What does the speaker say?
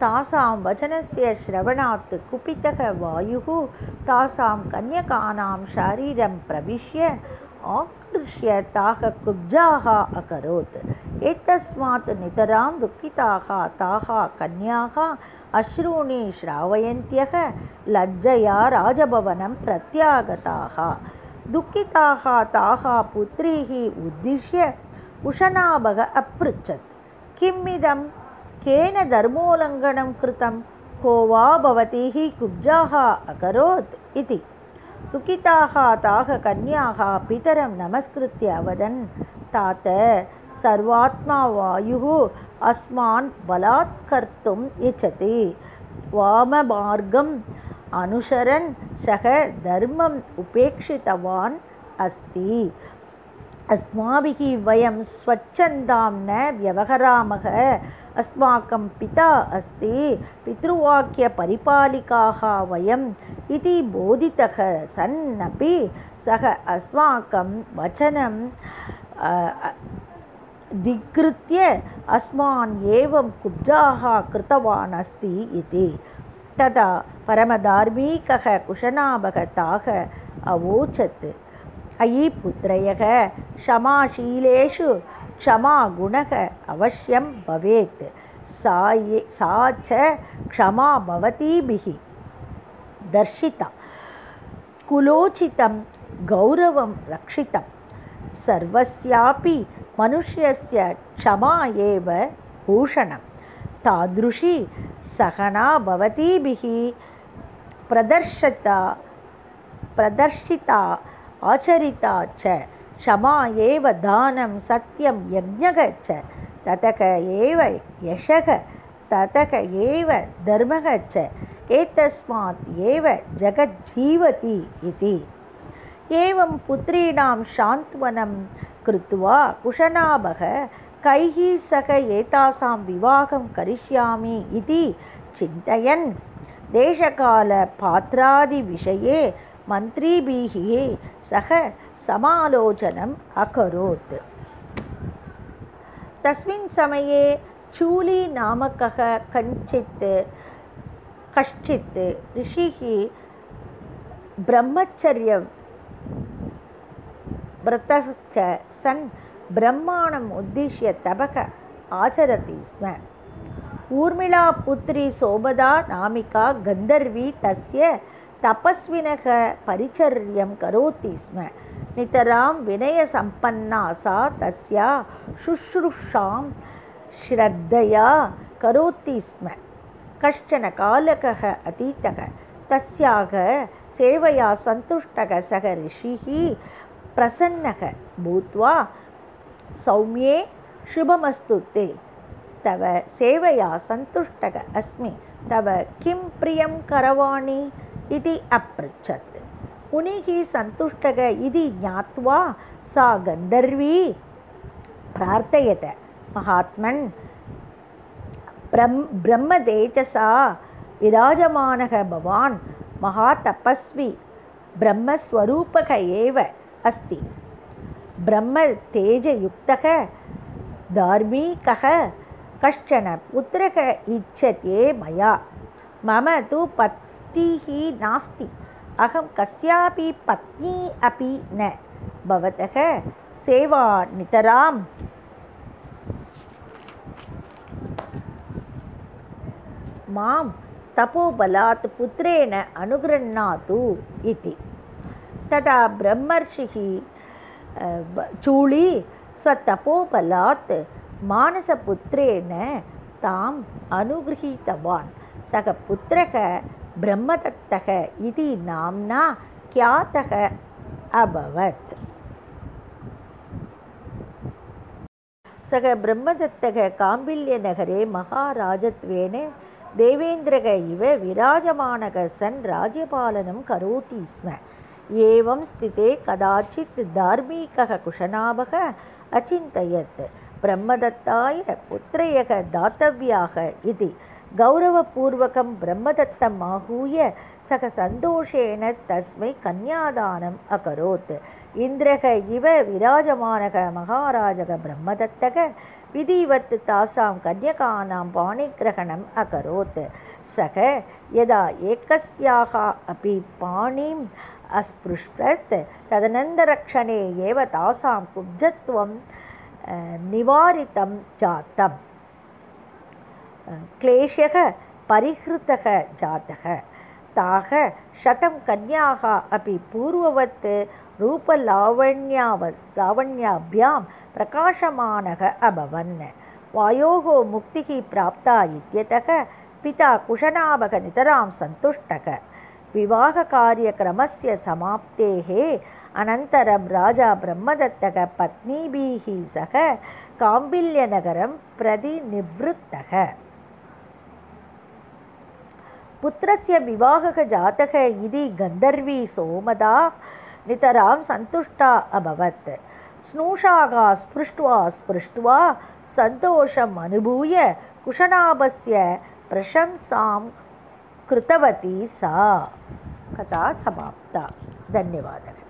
तासां वचनस्य श्रवणात् कुपितः वायुः तासां कन्यकानां शरीरं प्रविश्य आकृष्य ताः कुब्जाः अकरोत् एतस्मात् नितरां दुःखिताः ताः कन्याः अश्रूणि श्रावयन्त्यः लज्जया राजभवनं प्रत्यागताः दुःखिताः ताः पुत्रीः उद्दिश्य उशनाभः अपृच्छत् किम् इदं केन धर्मोल्लङ्घनं कृतं को वा भवतीः कुब्जाः अकरोत् इति दुःखिताः ताः कन्याः पितरं नमस्कृत्य अवदन् तात सर्वात्मा वायुः अस्मान् बलात्कर्तुम् इच्छति वाममार्गम् अनुसरन् सः धर्मम् उपेक्षितवान् अस्ति अस्माभिः वयं स्वच्छन्दां न व्यवहरामः अस्माकं पिता अस्ति पितृवाक्यपरिपालिकाः वयम् इति बोधितः सन्नपि सः अस्माकं वचनं धिकृत्य अस्मान् एवं कुब्जाः कृतवान् अस्ति इति तदा परमधार्मिकः कुशनाभः ताः अवोचत् अयि पुत्रयः क्षमाशीलेषु क्षमागुणः अवश्यं भवेत् सा ये सा च क्षमा भवतीभिः दर्शिता कुलोचितं गौरवं रक्षितं सर्वस्यापि मनुष्यस्य क्षमा एव भूषणं तादृशी सहना भवतीभिः प्रदर्शिता प्रदर्शिता ஆச்சரித்தாச்ச. க்ஷமா ஏவ தானம் சத்தியம் யஜ்ஞகச்ச. ததக ஏவ யஷக. ததக ஏவ தர்மகச்ச. ஏதஸ்மாத் ஏவ ஜகஜீவதி இது. ஏவம் புத்ரீணாம் சாந்த்வனம் கிருத்வா குஷனாபக. கைஹி சக ஏதாசாம் விவாகம் கரிஷ்யாமி இது. சிந்தயன். தேசகால பாத்திராதி விஷயே मन्त्रीभिः सह समालोचनम् अकरोत् तस्मिन् समये चूली नामकः कञ्चित् कश्चित् ऋषिः ब्रह्मचर्य व्रतः सन् ब्रह्माणम् उद्दिश्य तपः आचरति स्म ऊर्मिळापुत्री सोबदा नामिका गन्धर्वी तस्य तपस्विनः परिचर्यं करोति स्म नितरां विनयसम्पन्ना सा तस्या शुश्रूषां श्रद्धया करोति स्म कश्चन कालकः अतीतः तस्याः सेवया सन्तुष्टः सः ऋषिः प्रसन्नः भूत्वा सौम्ये शुभमस्तु ते तव सेवया सन्तुष्टः अस्मि तव किं प्रियं करवाणि इति अपृच्छत् मुनिः सन्तुष्टः इति ज्ञात्वा सा गन्धर्वी प्रार्थयत महात्मन् ब्रह्म ब्रह्मतेजसा विराजमानः भवान् महातपस्वी ब्रह्मस्वरूपः एव अस्ति ब्रह्मतेजयुक्तः धार्मिकः कश्चन पुत्रः इच्छते मया मम तु पत्तिः नास्ति अहं कस्यापि पत्नी अपि न भवतः सेवा नितरां मां तपोबलात् पुत्रेण अनुगृह्णातु इति तदा ब्रह्मर्षिः चूळी स्वतपोबलात् मानसपुत्रेण ताम् अनुगृहीतवान् सः पुत्रः பிரம்மதத்தக இது நாம்னா கியாத்தக அபவத். சக பிரம்மதத்தக காம்பில்ய நகரே மகாராஜத்வேன தேவேந்திரக இவ விராஜமானக சன் ராஜ்யபாலனம் கரோதி ஸ்ம. ஏவம் ஸ்திதே கதாச்சித் தார்மீக குஷனாபக அச்சிந்தயத். பிரம்மதத்தாய புத்திரையக தாத்தவியாக இது. ಗೌರವಪೂರ್ವಕಂ ಬ್ರಹ್ಮದತ್ತಮಾಹೂಯ ಸಹ ಸಂತೋಷೇಣ ತಸ್ಮೈ ಕನ್ಯಾದಾನಂ ಅಕರೋತ್ ಇಂದ್ರಗ ಇವ ವಿರಾಜಮಾನಗ ಮಹಾರಾಜಗ ಬ್ರಹ್ಮದತ್ತಗ ವಿಧಿವತ್ತು ತಾಸಾಂ ಕನ್ಯಕಾನಾಂ ಪಾಣಿಗ್ರಹಣಂ ಅಕರೋತ್ ಸಹ ಯದಾ ಏಕಸ್ಯಾಹ ಅಪಿ ಪಾಣಿಂ ಅಸ್ಪೃಷ್ಟತ್ ತದನಂತರಕ್ಷಣೆ ಏವ ತಾಸಾಂ ಕುಬ್ಜತ್ವಂ ನಿವಾರಿತಂ ಜಾತಂ क्लेशः परिहृतः जातः ताः शतं कन्याः अपि पूर्ववत् रूपलावण्याव लावण्याभ्यां प्रकाशमानः अभवन् वायोः मुक्तिः प्राप्ता इत्यतः पिता कुशनाभः नितरां सन्तुष्टः विवाहकार्यक्रमस्य समाप्तेः अनन्तरं राजा ब्रह्मदत्तः पत्नीभिः सह काम्बिल्यनगरं प्रति निवृत्तः पुत्रस्य विवाहः जातः इति गन्धर्वी सोमदा नितरां सन्तुष्टा अभवत् स्नूषाः स्पृष्ट्वा स्पृष्ट्वा सन्तोषम् अनुभूय कुशनाभस्य प्रशंसां कृतवती सा कथा समाप्ता धन्यवादः